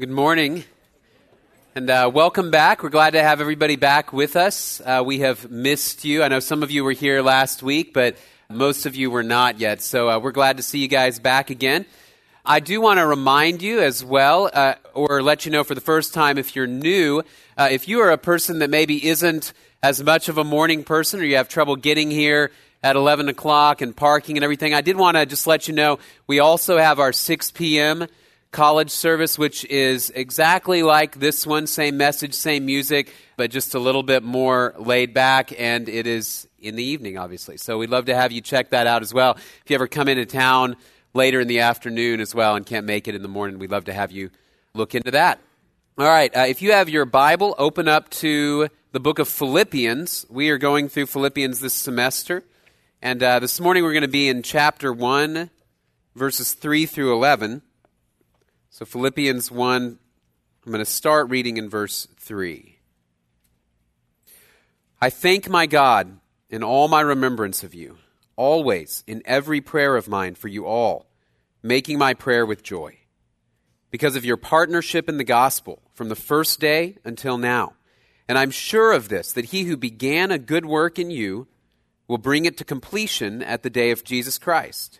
Good morning. And uh, welcome back. We're glad to have everybody back with us. Uh, we have missed you. I know some of you were here last week, but most of you were not yet. So uh, we're glad to see you guys back again. I do want to remind you as well, uh, or let you know for the first time if you're new, uh, if you are a person that maybe isn't as much of a morning person or you have trouble getting here at 11 o'clock and parking and everything, I did want to just let you know we also have our 6 p.m college service, which is exactly like this one, same message, same music, but just a little bit more laid back, and it is in the evening, obviously. So we'd love to have you check that out as well. If you ever come into town later in the afternoon as well and can't make it in the morning, we'd love to have you look into that. All right, uh, if you have your Bible, open up to the book of Philippians. We are going through Philippians this semester. And uh, this morning we're going to be in chapter 1, verses 3 through 11. So, Philippians 1, I'm going to start reading in verse 3. I thank my God in all my remembrance of you, always in every prayer of mine for you all, making my prayer with joy, because of your partnership in the gospel from the first day until now. And I'm sure of this, that he who began a good work in you will bring it to completion at the day of Jesus Christ.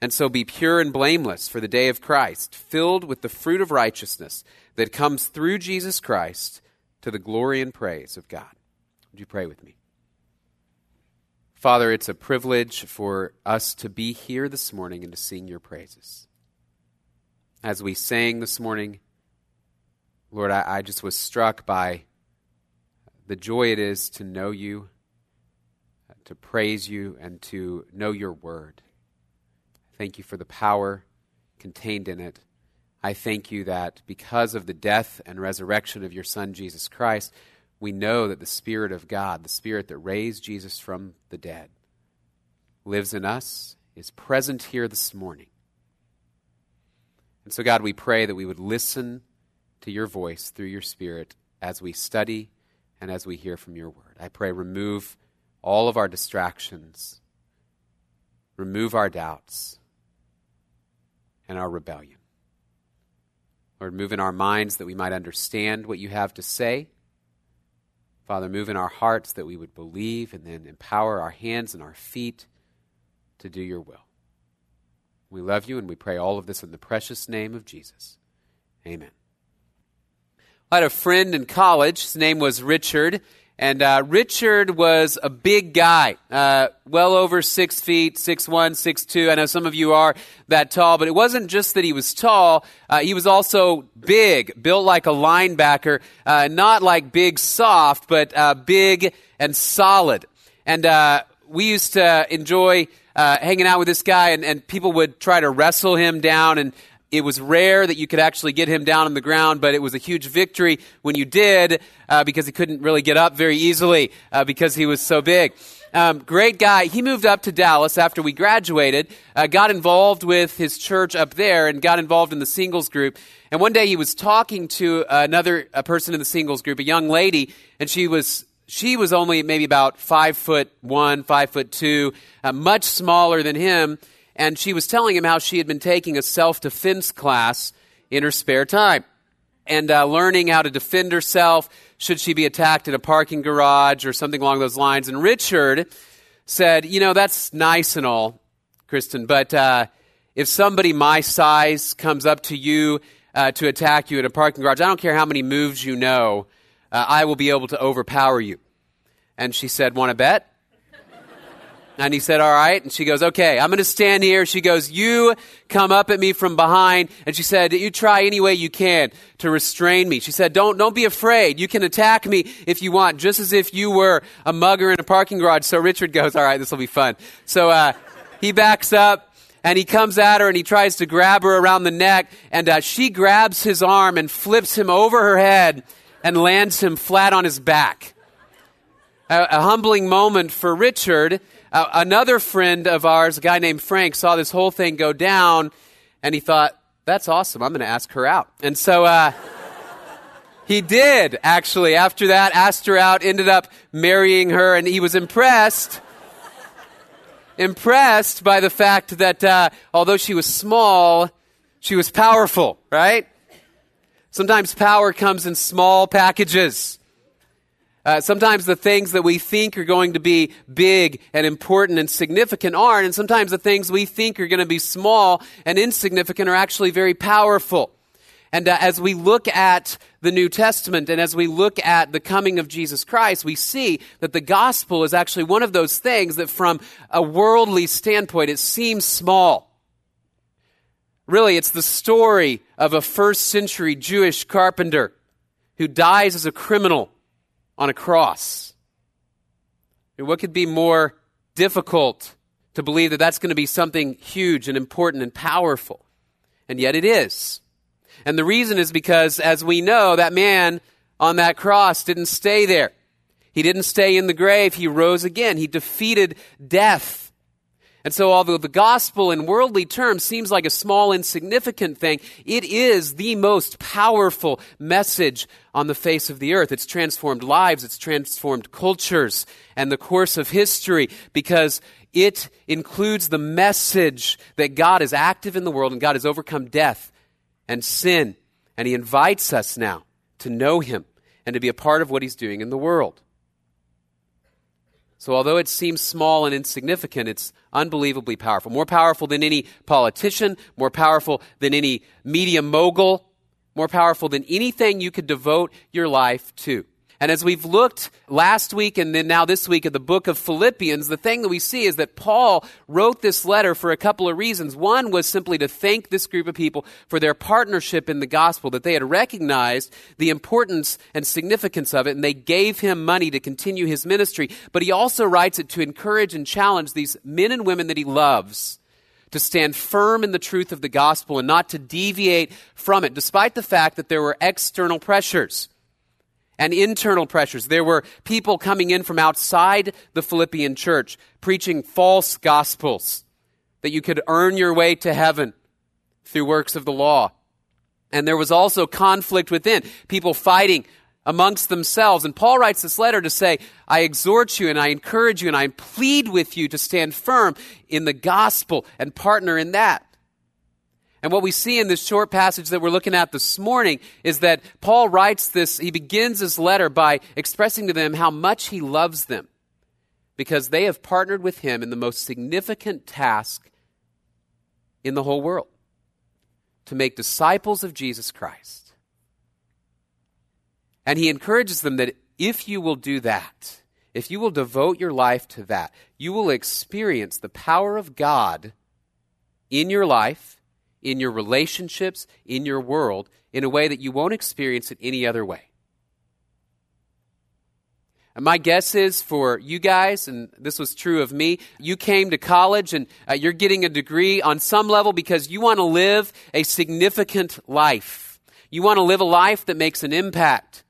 and so be pure and blameless for the day of Christ, filled with the fruit of righteousness that comes through Jesus Christ to the glory and praise of God. Would you pray with me? Father, it's a privilege for us to be here this morning and to sing your praises. As we sang this morning, Lord, I, I just was struck by the joy it is to know you, to praise you, and to know your word. Thank you for the power contained in it. I thank you that because of the death and resurrection of your Son, Jesus Christ, we know that the Spirit of God, the Spirit that raised Jesus from the dead, lives in us, is present here this morning. And so, God, we pray that we would listen to your voice through your Spirit as we study and as we hear from your word. I pray, remove all of our distractions, remove our doubts and our rebellion. Lord, move in our minds that we might understand what you have to say. Father, move in our hearts that we would believe and then empower our hands and our feet to do your will. We love you and we pray all of this in the precious name of Jesus. Amen. I had a friend in college. His name was Richard. And uh, Richard was a big guy, uh, well over six feet, six one, six two. I know some of you are that tall, but it wasn't just that he was tall. Uh, he was also big, built like a linebacker, uh, not like big soft, but uh, big and solid. And uh, we used to enjoy hanging out with this guy, and, and people would try to wrestle him down and it was rare that you could actually get him down on the ground, but it was a huge victory when you did uh, because he couldn't really get up very easily uh, because he was so big. Um, great guy. He moved up to Dallas after we graduated, uh, got involved with his church up there, and got involved in the singles group. And one day he was talking to another person in the singles group, a young lady, and she was she was only maybe about five foot one, five foot two, uh, much smaller than him and she was telling him how she had been taking a self defense class in her spare time and uh, learning how to defend herself should she be attacked in a parking garage or something along those lines. And Richard said, You know, that's nice and all, Kristen, but uh, if somebody my size comes up to you uh, to attack you in a parking garage, I don't care how many moves you know, uh, I will be able to overpower you. And she said, Want to bet? And he said, all right. And she goes, okay, I'm going to stand here. She goes, you come up at me from behind. And she said, you try any way you can to restrain me. She said, don't, don't be afraid. You can attack me if you want, just as if you were a mugger in a parking garage. So Richard goes, all right, this will be fun. So, uh, he backs up and he comes at her and he tries to grab her around the neck. And, uh, she grabs his arm and flips him over her head and lands him flat on his back. a, a humbling moment for Richard. Uh, another friend of ours, a guy named Frank, saw this whole thing go down, and he thought, "That's awesome. I'm going to ask her out." And so. Uh, he did, actually. After that, asked her out, ended up marrying her, and he was impressed. impressed by the fact that uh, although she was small, she was powerful, right? Sometimes power comes in small packages. Uh, sometimes the things that we think are going to be big and important and significant aren't, and sometimes the things we think are going to be small and insignificant are actually very powerful. And uh, as we look at the New Testament and as we look at the coming of Jesus Christ, we see that the gospel is actually one of those things that, from a worldly standpoint, it seems small. Really, it's the story of a first century Jewish carpenter who dies as a criminal on a cross. What could be more difficult to believe that that's going to be something huge and important and powerful? And yet it is. And the reason is because, as we know, that man on that cross didn't stay there. He didn't stay in the grave. He rose again. He defeated death. And so, although the gospel in worldly terms seems like a small, insignificant thing, it is the most powerful message on the face of the earth. It's transformed lives, it's transformed cultures and the course of history because it includes the message that God is active in the world and God has overcome death and sin. And he invites us now to know him and to be a part of what he's doing in the world. So, although it seems small and insignificant, it's unbelievably powerful. More powerful than any politician, more powerful than any media mogul, more powerful than anything you could devote your life to. And as we've looked last week and then now this week at the book of Philippians, the thing that we see is that Paul wrote this letter for a couple of reasons. One was simply to thank this group of people for their partnership in the gospel, that they had recognized the importance and significance of it, and they gave him money to continue his ministry. But he also writes it to encourage and challenge these men and women that he loves to stand firm in the truth of the gospel and not to deviate from it, despite the fact that there were external pressures and internal pressures. There were people coming in from outside the Philippian church preaching false gospels that you could earn your way to heaven through works of the law. And there was also conflict within, people fighting amongst themselves. And Paul writes this letter to say, I exhort you and I encourage you and I plead with you to stand firm in the gospel and partner in that. And what we see in this short passage that we're looking at this morning is that Paul writes this, he begins this letter by expressing to them how much he loves them because they have partnered with him in the most significant task in the whole world to make disciples of Jesus Christ. And he encourages them that if you will do that, if you will devote your life to that, you will experience the power of God in your life in your relationships, in your world, in a way that you won't experience it any other way. And my guess is for you guys, and this was true of me, you came to college and uh, you're getting a degree on some level because you want to live a significant life. You want to live a life that makes an impact.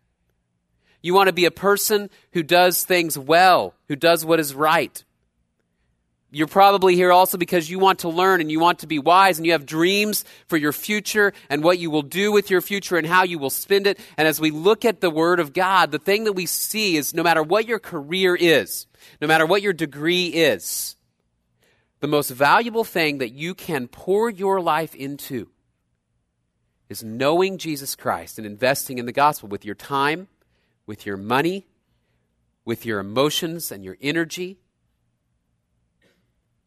You want to be a person who does things well, who does what is right. You're probably here also because you want to learn and you want to be wise and you have dreams for your future and what you will do with your future and how you will spend it. And as we look at the Word of God, the thing that we see is no matter what your career is, no matter what your degree is, the most valuable thing that you can pour your life into is knowing Jesus Christ and investing in the gospel with your time, with your money, with your emotions and your energy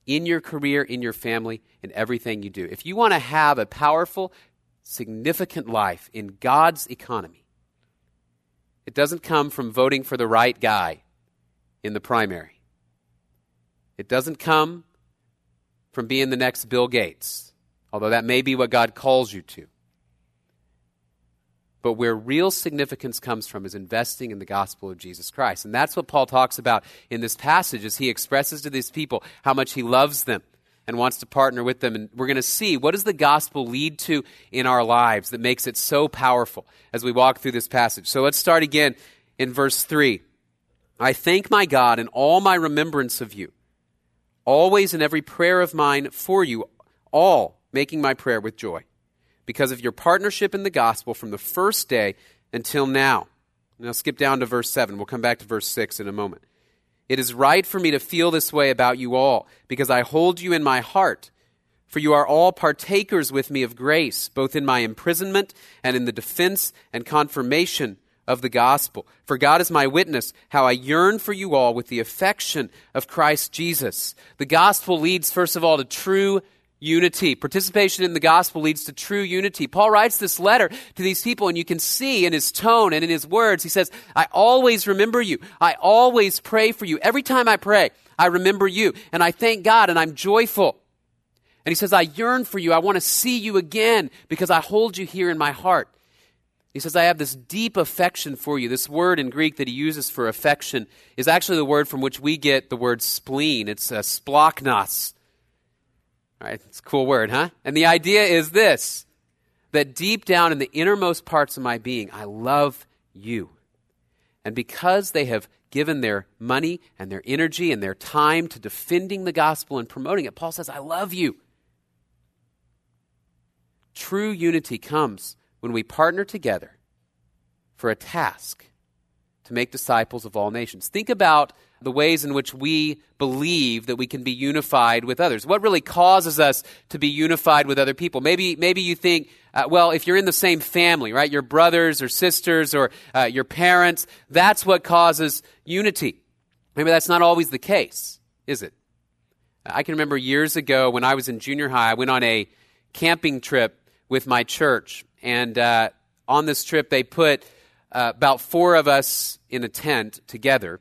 in your career, in your family, in everything you do. If you want to have a powerful, significant life in God's economy, it doesn't come from voting for the right guy in the primary. It doesn't come from being the next Bill Gates, although that may be what God calls you to. But where real significance comes from is investing in the gospel of Jesus Christ. And that's what Paul talks about in this passage as he expresses to these people how much he loves them and wants to partner with them. And we're going to see what does the gospel lead to in our lives that makes it so powerful as we walk through this passage. So let's start again in verse 3. I thank my God in all my remembrance of you, always in every prayer of mine for you, all making my prayer with joy, because of your partnership in the gospel from the first day until now. Now, skip down to verse 7. We'll come back to verse 6 in a moment. It is right for me to feel this way about you all, because I hold you in my heart. For you are all partakers with me of grace, both in my imprisonment and in the defense and confirmation of the gospel. For God is my witness, how I yearn for you all with the affection of Christ Jesus. The gospel leads, first of all, to true unity. Participation in the gospel leads to true unity. Paul writes this letter to these people, and you can see in his tone and in his words, he says, I always remember you. I always pray for you. Every time I pray, I remember you, and I thank God, and I'm joyful. And he says, I yearn for you. I want to see you again because I hold you here in my heart. He says, I have this deep affection for you. This word in Greek that he uses for affection is actually the word from which we get the word spleen. It's a uh, splachnos. It's a cool word, huh? And the idea is this that deep down in the innermost parts of my being, I love you. And because they have given their money and their energy and their time to defending the gospel and promoting it, Paul says, I love you. True unity comes when we partner together for a task to make disciples of all nations. Think about the ways in which we believe that we can be unified with others. What really causes us to be unified with other people? Maybe, maybe you think, uh, well, if you're in the same family, right, your brothers or sisters or uh, your parents, that's what causes unity. Maybe that's not always the case, is it? I can remember years ago when I was in junior high, I went on a camping trip with my church. And uh, on this trip, they put uh, about four of us in a tent together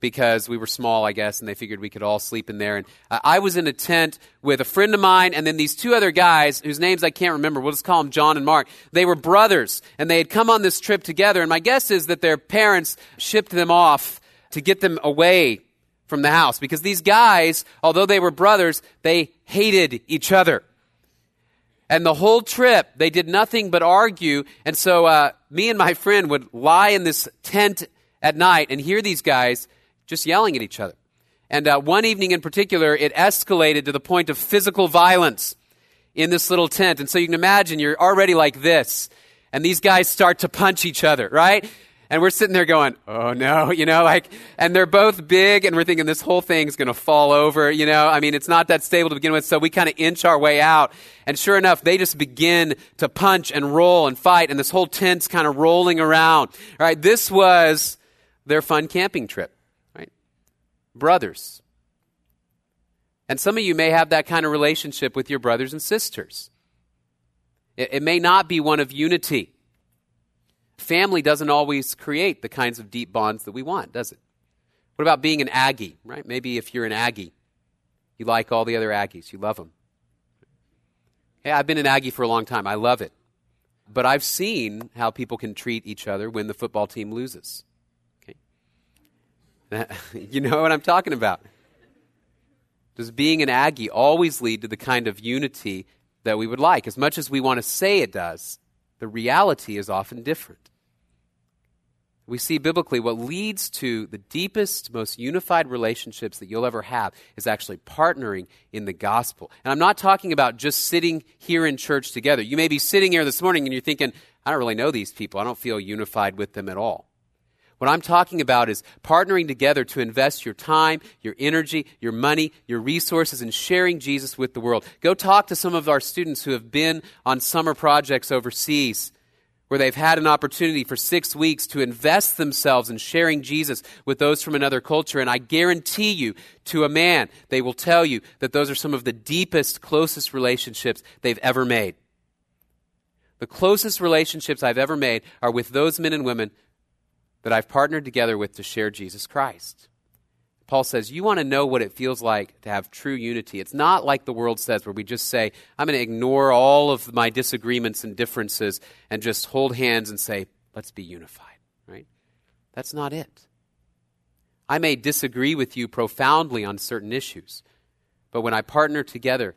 because we were small, I guess, and they figured we could all sleep in there. And uh, I was in a tent with a friend of mine, and then these two other guys, whose names I can't remember. We'll just call them John and Mark. They were brothers, and they had come on this trip together. And my guess is that their parents shipped them off to get them away from the house because these guys, although they were brothers, they hated each other. And the whole trip, they did nothing but argue. And so, uh, me and my friend would lie in this tent at night and hear these guys just yelling at each other. And uh, one evening in particular, it escalated to the point of physical violence in this little tent. And so you can imagine you're already like this, and these guys start to punch each other, right? And we're sitting there going, oh no, you know, like, and they're both big, and we're thinking this whole thing's going to fall over, you know. I mean, it's not that stable to begin with, so we kind of inch our way out. And sure enough, they just begin to punch and roll and fight, and this whole tent's kind of rolling around. All right, this was their fun camping trip brothers. And some of you may have that kind of relationship with your brothers and sisters. It, it, may not be one of unity. Family doesn't always create the kinds of deep bonds that we want, does it? What about being an Aggie, right? Maybe if you're an Aggie, you like all the other Aggies, you love them. Hey, I've been an Aggie for a long time. I love it. But I've seen how people can treat each other when the football team loses. you know what I'm talking about. Does being an Aggie always lead to the kind of unity that we would like? As much as we want to say it does, the reality is often different. We see biblically what leads to the deepest, most unified relationships that you'll ever have is actually partnering in the gospel. And I'm not talking about just sitting here in church together. You may be sitting here this morning and you're thinking, I don't really know these people. I don't feel unified with them at all. What I'm talking about is partnering together to invest your time, your energy, your money, your resources in sharing Jesus with the world. Go talk to some of our students who have been on summer projects overseas where they've had an opportunity for six weeks to invest themselves in sharing Jesus with those from another culture. And I guarantee you, to a man, they will tell you that those are some of the deepest, closest relationships they've ever made. The closest relationships I've ever made are with those men and women that I've partnered together with to share Jesus Christ. Paul says, You want to know what it feels like to have true unity. It's not like the world says, where we just say, I'm going to ignore all of my disagreements and differences and just hold hands and say, Let's be unified, right? That's not it. I may disagree with you profoundly on certain issues, but when I partner together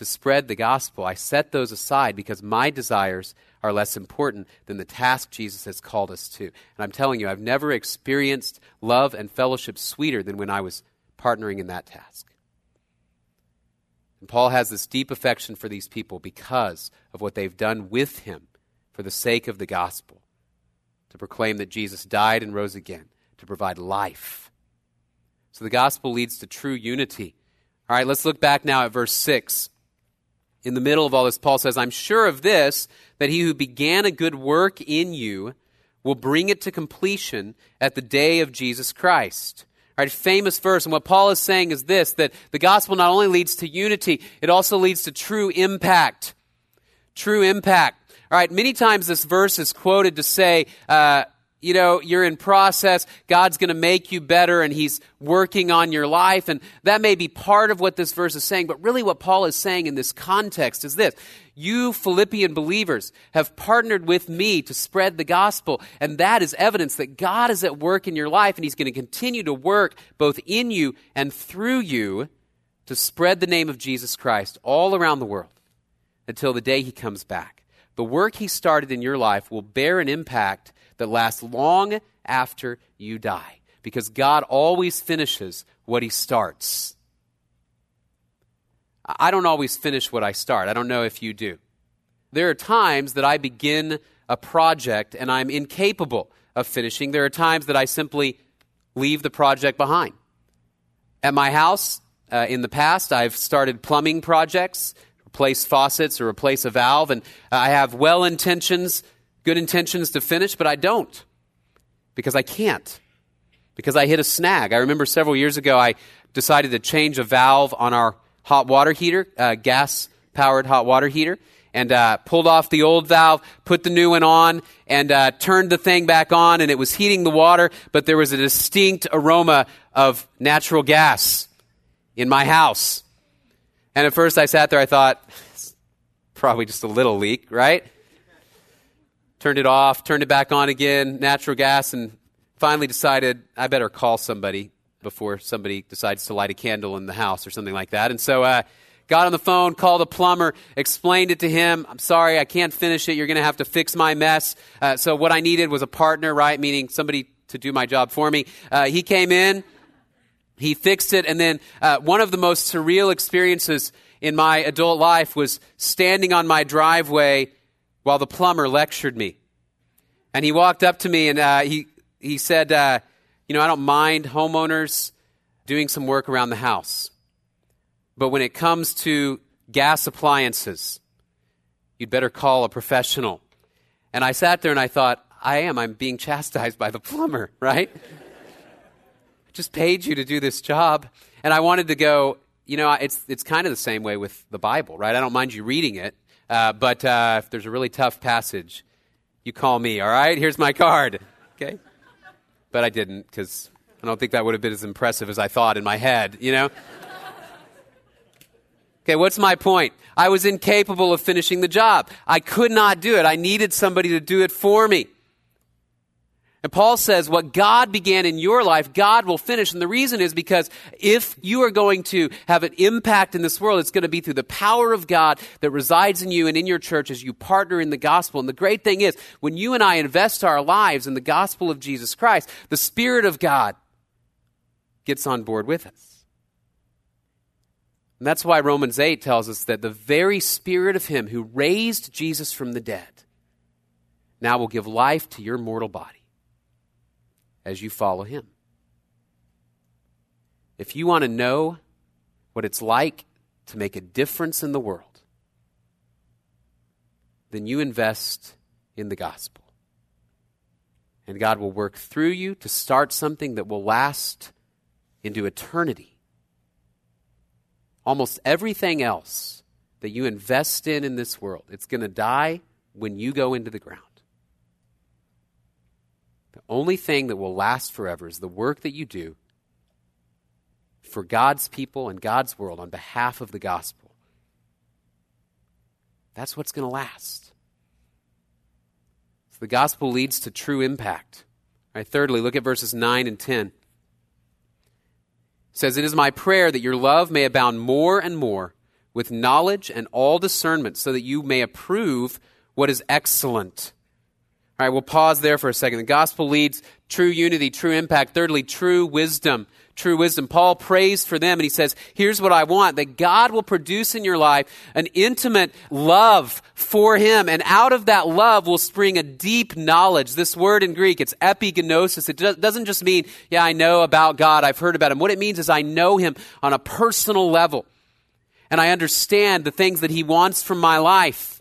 to spread the gospel, I set those aside because my desires are less important than the task Jesus has called us to. And I'm telling you, I've never experienced love and fellowship sweeter than when I was partnering in that task. And Paul has this deep affection for these people because of what they've done with him for the sake of the gospel, to proclaim that Jesus died and rose again, to provide life. So the gospel leads to true unity. All right, let's look back now at verse 6. In the middle of all this, Paul says, I'm sure of this, that he who began a good work in you will bring it to completion at the day of Jesus Christ. All right, famous verse. And what Paul is saying is this that the gospel not only leads to unity, it also leads to true impact. True impact. All right, many times this verse is quoted to say, uh, you know, you're in process. God's going to make you better and he's working on your life. And that may be part of what this verse is saying. But really, what Paul is saying in this context is this You, Philippian believers, have partnered with me to spread the gospel. And that is evidence that God is at work in your life and he's going to continue to work both in you and through you to spread the name of Jesus Christ all around the world until the day he comes back the work he started in your life will bear an impact that lasts long after you die because God always finishes what he starts. I don't always finish what I start. I don't know if you do. There are times that I begin a project and I'm incapable of finishing. There are times that I simply leave the project behind. At my house, uh, in the past, I've started plumbing projects replace faucets or replace a valve. And I have well intentions, good intentions to finish, but I don't because I can't, because I hit a snag. I remember several years ago, I decided to change a valve on our hot water heater, uh, gas powered hot water heater. And uh, pulled off the old valve, put the new one on, and uh, turned the thing back on, and it was heating the water, but there was a distinct aroma of natural gas in my house. And at first I sat there, I thought, probably just a little leak, right? Turned it off, turned it back on again, natural gas, and finally decided I better call somebody before somebody decides to light a candle in the house or something like that. And so uh, got on the phone, called a plumber, explained it to him. I'm sorry, I can't finish it. You're going to have to fix my mess. Uh, so what I needed was a partner, right? Meaning somebody to do my job for me. Uh, he came in he fixed it. And then uh, one of the most surreal experiences in my adult life was standing on my driveway while the plumber lectured me. And he walked up to me and uh, he, he said, uh, You know, I don't mind homeowners doing some work around the house. But when it comes to gas appliances, you'd better call a professional. And I sat there and I thought, I am. I'm being chastised by the plumber, right? just paid you to do this job. And I wanted to go, you know, it's, it's kind of the same way with the Bible, right? I don't mind you reading it, uh, but uh, if there's a really tough passage, you call me, all right? Here's my card, okay? But I didn't because I don't think that would have been as impressive as I thought in my head, you know? Okay, what's my point? I was incapable of finishing the job. I could not do it. I needed somebody to do it for me. And Paul says, what God began in your life, God will finish. And the reason is because if you are going to have an impact in this world, it's going to be through the power of God that resides in you and in your church as you partner in the gospel. And the great thing is, when you and I invest our lives in the gospel of Jesus Christ, the Spirit of God gets on board with us. And that's why Romans 8 tells us that the very Spirit of Him who raised Jesus from the dead now will give life to your mortal body as you follow Him. If you want to know what it's like to make a difference in the world, then you invest in the gospel. And God will work through you to start something that will last into eternity. Almost everything else that you invest in in this world, it's going to die when you go into the ground. The only thing that will last forever is the work that you do for God's people and God's world on behalf of the gospel. That's what's going to last. So the gospel leads to true impact. All right, thirdly, look at verses 9 and 10. It says, It is my prayer that your love may abound more and more with knowledge and all discernment, so that you may approve what is excellent all right, we'll pause there for a second. The gospel leads true unity, true impact. Thirdly, true wisdom. True wisdom. Paul prays for them and he says, Here's what I want that God will produce in your life an intimate love for Him. And out of that love will spring a deep knowledge. This word in Greek, it's epigenosis. It doesn't just mean, Yeah, I know about God, I've heard about Him. What it means is I know Him on a personal level. And I understand the things that He wants from my life.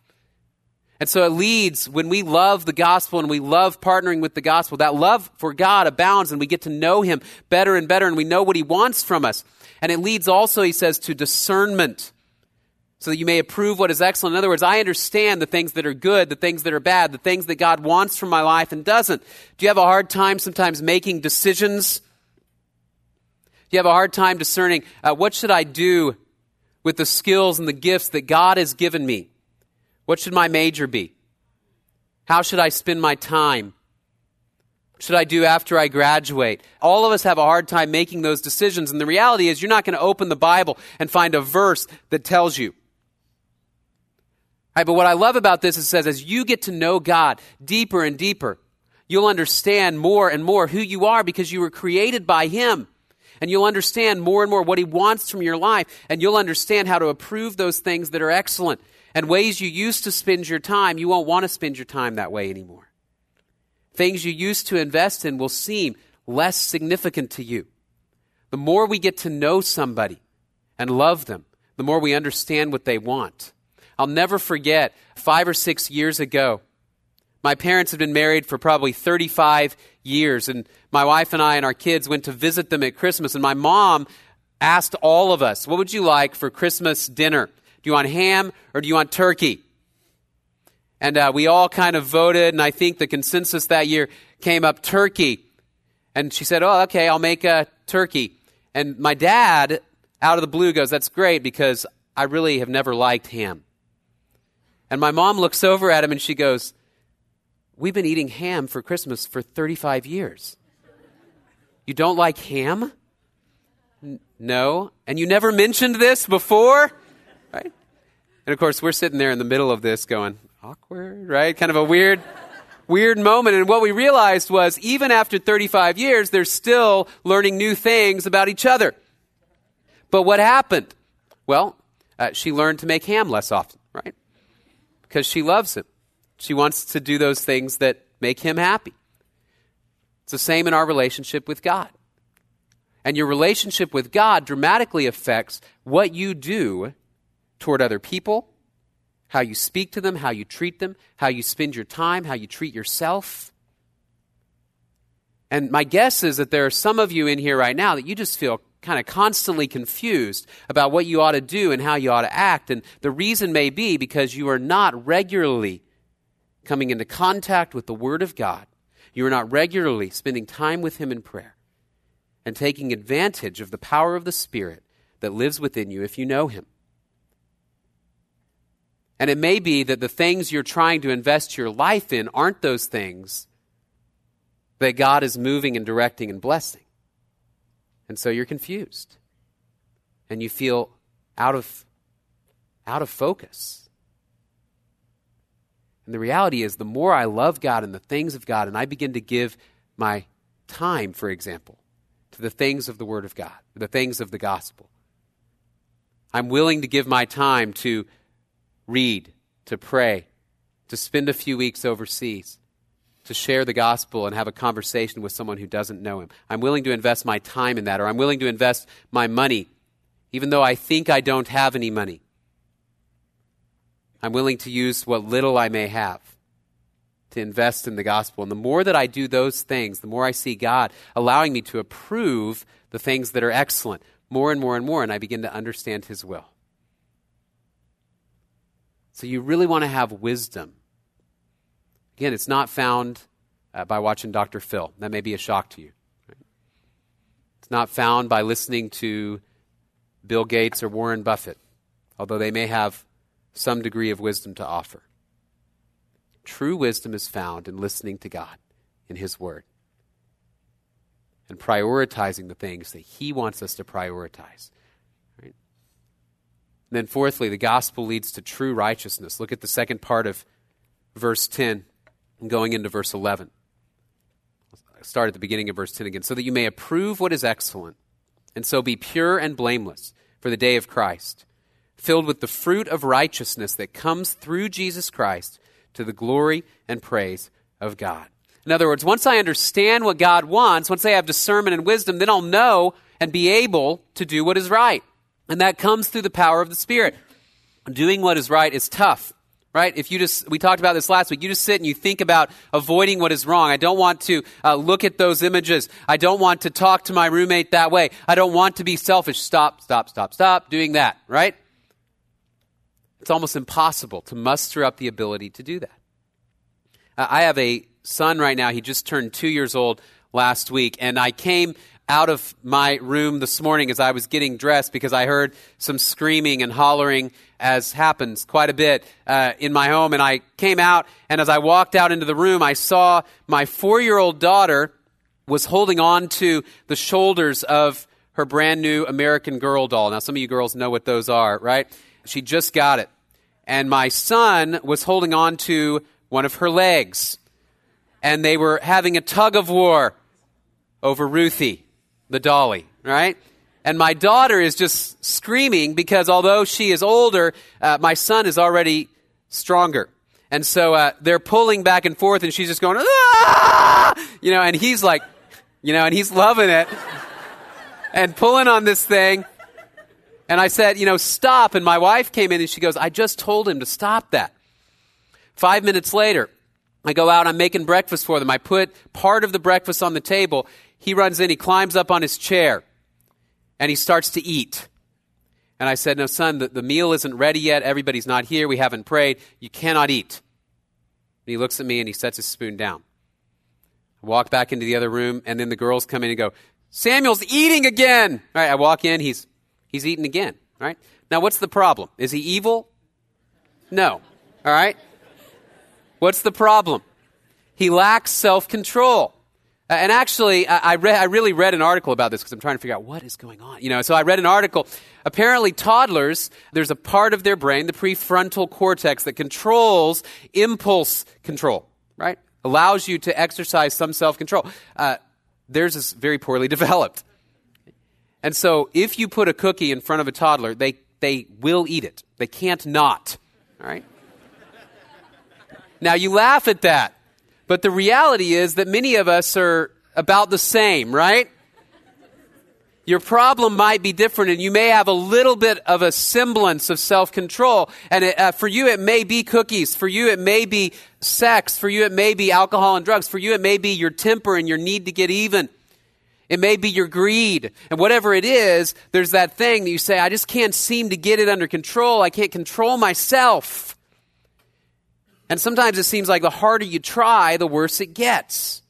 And so it leads when we love the gospel and we love partnering with the gospel, that love for God abounds and we get to know Him better and better and we know what He wants from us. And it leads also, he says, to discernment so that you may approve what is excellent. In other words, I understand the things that are good, the things that are bad, the things that God wants from my life and doesn't. Do you have a hard time sometimes making decisions? Do you have a hard time discerning uh, what should I do with the skills and the gifts that God has given me? What should my major be? How should I spend my time? What should I do after I graduate? All of us have a hard time making those decisions. And the reality is, you're not going to open the Bible and find a verse that tells you. Right, but what I love about this is it says, as you get to know God deeper and deeper, you'll understand more and more who you are because you were created by Him. And you'll understand more and more what He wants from your life. And you'll understand how to approve those things that are excellent and ways you used to spend your time, you won't want to spend your time that way anymore. Things you used to invest in will seem less significant to you. The more we get to know somebody and love them, the more we understand what they want. I'll never forget five or six years ago, my parents had been married for probably 35 years, and my wife and I and our kids went to visit them at Christmas, and my mom asked all of us, What would you like for Christmas dinner? Do you want ham or do you want turkey? And uh, we all kind of voted, and I think the consensus that year came up turkey. And she said, Oh, okay, I'll make a turkey. And my dad, out of the blue, goes, That's great because I really have never liked ham. And my mom looks over at him and she goes, We've been eating ham for Christmas for 35 years. You don't like ham? N- no. And you never mentioned this before? Right? And of course, we're sitting there in the middle of this going, awkward, right? Kind of a weird, weird moment. And what we realized was even after 35 years, they're still learning new things about each other. But what happened? Well, uh, she learned to make ham less often, right? Because she loves him. She wants to do those things that make him happy. It's the same in our relationship with God. And your relationship with God dramatically affects what you do toward other people, how you speak to them, how you treat them, how you spend your time, how you treat yourself. And my guess is that there are some of you in here right now that you just feel kind of constantly confused about what you ought to do and how you ought to act. And the reason may be because you are not regularly coming into contact with the Word of God. You are not regularly spending time with Him in prayer and taking advantage of the power of the Spirit that lives within you if you know Him. And it may be that the things you're trying to invest your life in aren't those things that God is moving and directing and blessing. And so you're confused. And you feel out of out of focus. And the reality is the more I love God and the things of God and I begin to give my time, for example, to the things of the word of God, the things of the gospel. I'm willing to give my time to read, to pray, to spend a few weeks overseas, to share the gospel and have a conversation with someone who doesn't know him. I'm willing to invest my time in that, or I'm willing to invest my money, even though I think I don't have any money. I'm willing to use what little I may have to invest in the gospel. And the more that I do those things, the more I see God allowing me to approve the things that are excellent more and more and more, and I begin to understand His will. So you really want to have wisdom. Again, it's not found uh, by watching Dr. Phil. That may be a shock to you. Right? It's not found by listening to Bill Gates or Warren Buffett, although they may have some degree of wisdom to offer. True wisdom is found in listening to God in His Word and prioritizing the things that He wants us to prioritize. Then, fourthly, the gospel leads to true righteousness. Look at the second part of verse 10 and going into verse 11. i start at the beginning of verse 10 again. So that you may approve what is excellent, and so be pure and blameless for the day of Christ, filled with the fruit of righteousness that comes through Jesus Christ to the glory and praise of God. In other words, once I understand what God wants, once I have discernment and wisdom, then I'll know and be able to do what is right. And that comes through the power of the Spirit. Doing what is right is tough right? If you just, we talked about this last week, you just sit and you think about avoiding what is wrong. I don't want to uh, look at those images. I don't want to talk to my roommate that way. I don't want to be selfish. Stop, stop, stop, stop doing that, right? It's almost impossible to muster up the ability to do that. Uh, I have a son right now. He just turned two years old last week, and I came out of my room this morning as I was getting dressed because I heard some screaming and hollering, as happens quite a bit uh, in my home. And I came out, and as I walked out into the room, I saw my four year old daughter was holding on to the shoulders of her brand new American Girl doll. Now, some of you girls know what those are, right? She just got it. And my son was holding on to one of her legs. And they were having a tug of war over Ruthie the dolly, right? And my daughter is just screaming because although she is older, uh, my son is already stronger. And so uh, they're pulling back and forth, and she's just going, ah! you know, and he's like, you know, and he's loving it and pulling on this thing. And I said, you know, stop. And my wife came in and she goes, I just told him to stop that. Five minutes later, I go out, I'm making breakfast for them. I put part of the breakfast on the table he runs in, he climbs up on his chair, and he starts to eat. And I said, No, son, the, the meal isn't ready yet. Everybody's not here. We haven't prayed. You cannot eat. And he looks at me and he sets his spoon down. I walk back into the other room, and then the girls come in and go, Samuel's eating again. All right, I walk in, he's, he's eating again. All right. Now, what's the problem? Is he evil? No. All right. What's the problem? He lacks self control. Uh, and actually, I, read, I really read an article about this because I'm trying to figure out what is going on. You know, so I read an article. Apparently, toddlers, there's a part of their brain, the prefrontal cortex, that controls impulse control, right? Allows you to exercise some self control. Uh, theirs is very poorly developed. And so, if you put a cookie in front of a toddler, they, they will eat it. They can't not, all right? Now, you laugh at that. But the reality is that many of us are about the same, right? Your problem might be different, and you may have a little bit of a semblance of self control. And it, uh, for you, it may be cookies. For you, it may be sex. For you, it may be alcohol and drugs. For you, it may be your temper and your need to get even. It may be your greed. And whatever it is, there's that thing that you say, I just can't seem to get it under control. I can't control myself. And sometimes it seems like the harder you try, the worse it gets.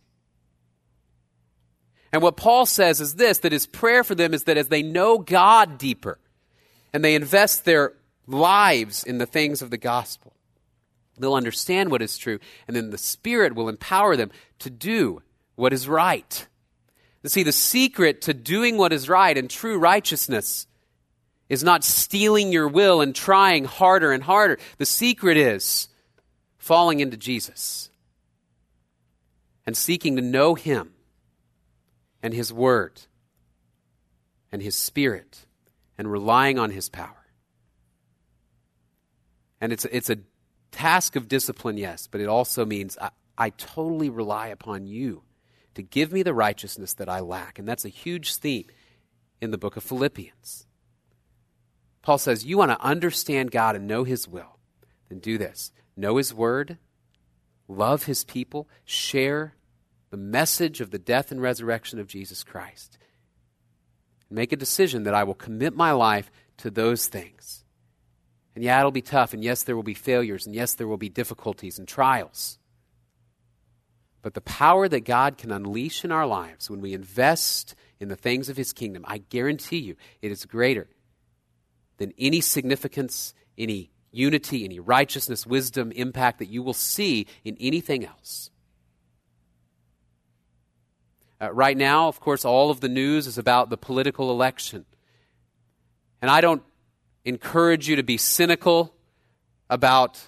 And what Paul says is this that his prayer for them is that as they know God deeper and they invest their lives in the things of the gospel, they'll understand what is true, and then the Spirit will empower them to do what is right. You see, the secret to doing what is right and true righteousness is not steeling your will and trying harder and harder. The secret is falling into Jesus and seeking to know Him and His Word and His Spirit and relying on His power. And it's, it's a task of discipline, yes, but it also means I, I totally rely upon you to give me the righteousness that I lack. And that's a huge theme in the book of Philippians. Paul says, You want to understand God and know His will, then do this know His Word, love His people, share the message of the death and resurrection of Jesus Christ. And make a decision that I will commit my life to those things. And yeah, it'll be tough, and yes, there will be failures, and yes, there will be difficulties and trials. But the power that God can unleash in our lives when we invest in the things of His kingdom, I guarantee you, it is greater than any significance, any unity, any righteousness, wisdom, impact that you will see in anything else. Uh, right now, of course, all of the news is about the political election. And I don't encourage you to be cynical about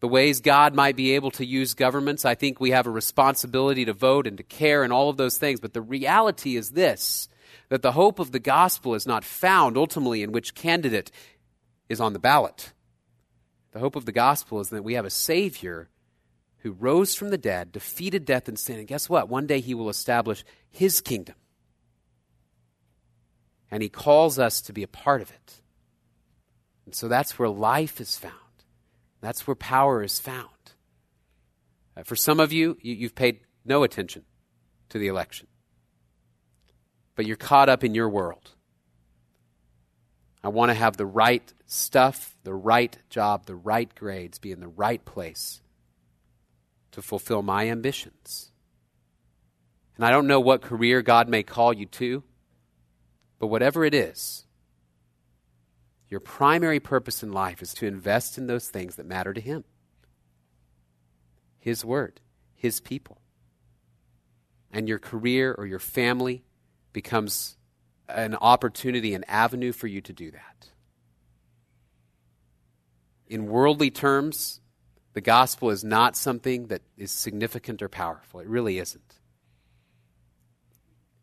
the ways God might be able to use governments. I think we have a responsibility to vote and to care and all of those things. But the reality is this that the hope of the gospel is not found ultimately in which candidate is on the ballot. The hope of the gospel is that we have a Savior who rose from the dead, defeated death and sin. And guess what? One day he will establish his kingdom. And he calls us to be a part of it. And so that's where life is found. That's where power is found. Uh, for some of you, you, you've paid no attention to the election, but you're caught up in your world. I want to have the right stuff, the right job, the right grades, be in the right place to fulfill my ambitions. And I don't know what career God may call you to, but whatever it is, your primary purpose in life is to invest in those things that matter to Him His Word, His people. And your career or your family becomes an opportunity, an avenue for you to do that. In worldly terms, the gospel is not something that is significant or powerful. It really isn't.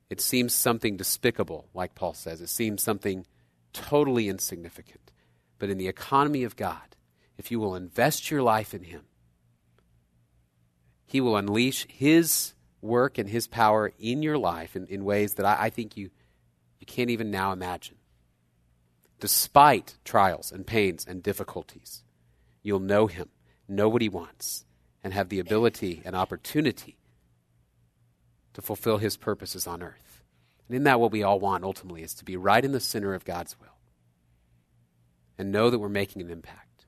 It seems something despicable, like Paul says. It seems something totally insignificant. But in the economy of God, if you will invest your life in Him, He will unleash His work and His power in your life in, in ways that I, I think you, you can't even now imagine. Despite trials and pains and difficulties, you'll know Him, know what He wants, and have the ability and opportunity to fulfill His purposes on earth. And isn't that what we all want ultimately, is to be right in the center of God's will and know that we're making an impact.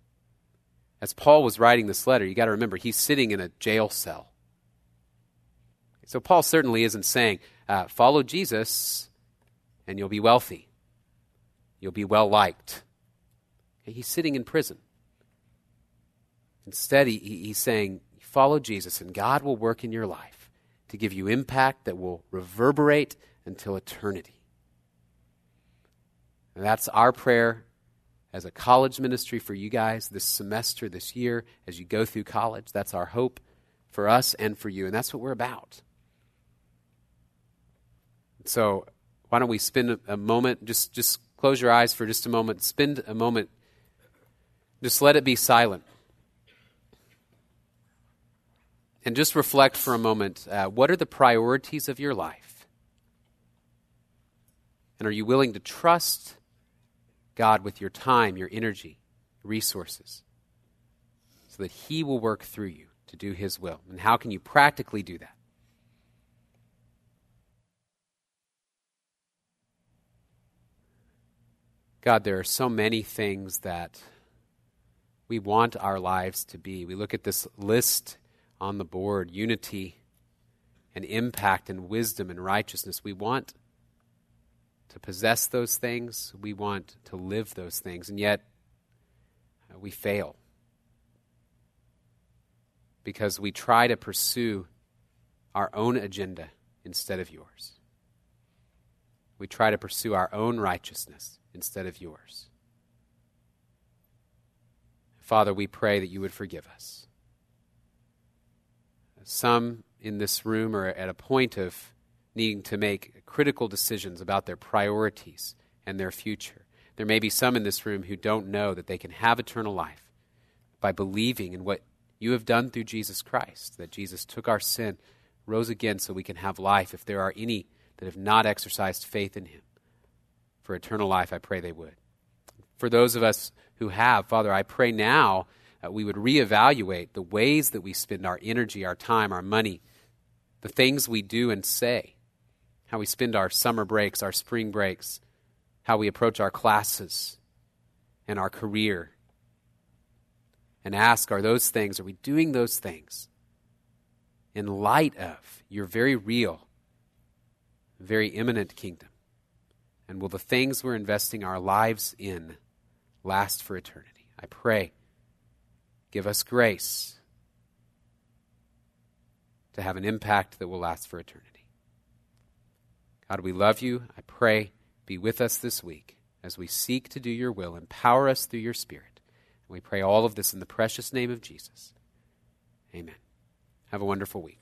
As Paul was writing this letter, you got to remember, he's sitting in a jail cell. So Paul certainly isn't saying, uh, follow Jesus and you'll be wealthy. You'll be well liked. Okay, he's sitting in prison. Instead, he, he's saying, follow Jesus and God will work in your life to give you impact that will reverberate until eternity. And that's our prayer as a college ministry for you guys this semester, this year, as you go through college. That's our hope for us and for you. And that's what we're about. So, why don't we spend a, moment, just, just close your eyes for just a moment, spend a moment, just let it be silent. And just reflect for a moment uh, what are the priorities of your life? And are you willing to trust God with your time, your energy, resources, so that He will work through you to do His will? And how can you practically do that? God, there are so many things that we want our lives to be. We look at this list on the board unity and impact and wisdom and righteousness. We want to possess those things. We want to live those things. And yet, uh, we fail because we try to pursue our own agenda instead of yours. We try to pursue our own righteousness instead of yours. Father, we pray that you would forgive us. Some in this room are at a point of needing to make critical decisions about their priorities and their future. There may be some in this room who don't know that they can have eternal life by believing in what you have done through Jesus Christ, that Jesus took our sin, rose again so we can have life. If there are any that have not exercised faith in him for eternal life, I pray they would. For those of us who have, Father, I pray now that we would reevaluate the ways that we spend our energy, our time, our money, the things we do and say how we spend our summer breaks, our spring breaks, how we approach our classes and our career. And ask, are those things, are we doing those things in light of your very real, very imminent kingdom? And will the things we're investing our lives in last for eternity? I pray, give us grace to have an impact that will last for eternity. God, we love you. I pray, be with us this week as we seek to do your will. Empower us through your Spirit. And We pray all of this in the precious name of Jesus. Amen. Have a wonderful week.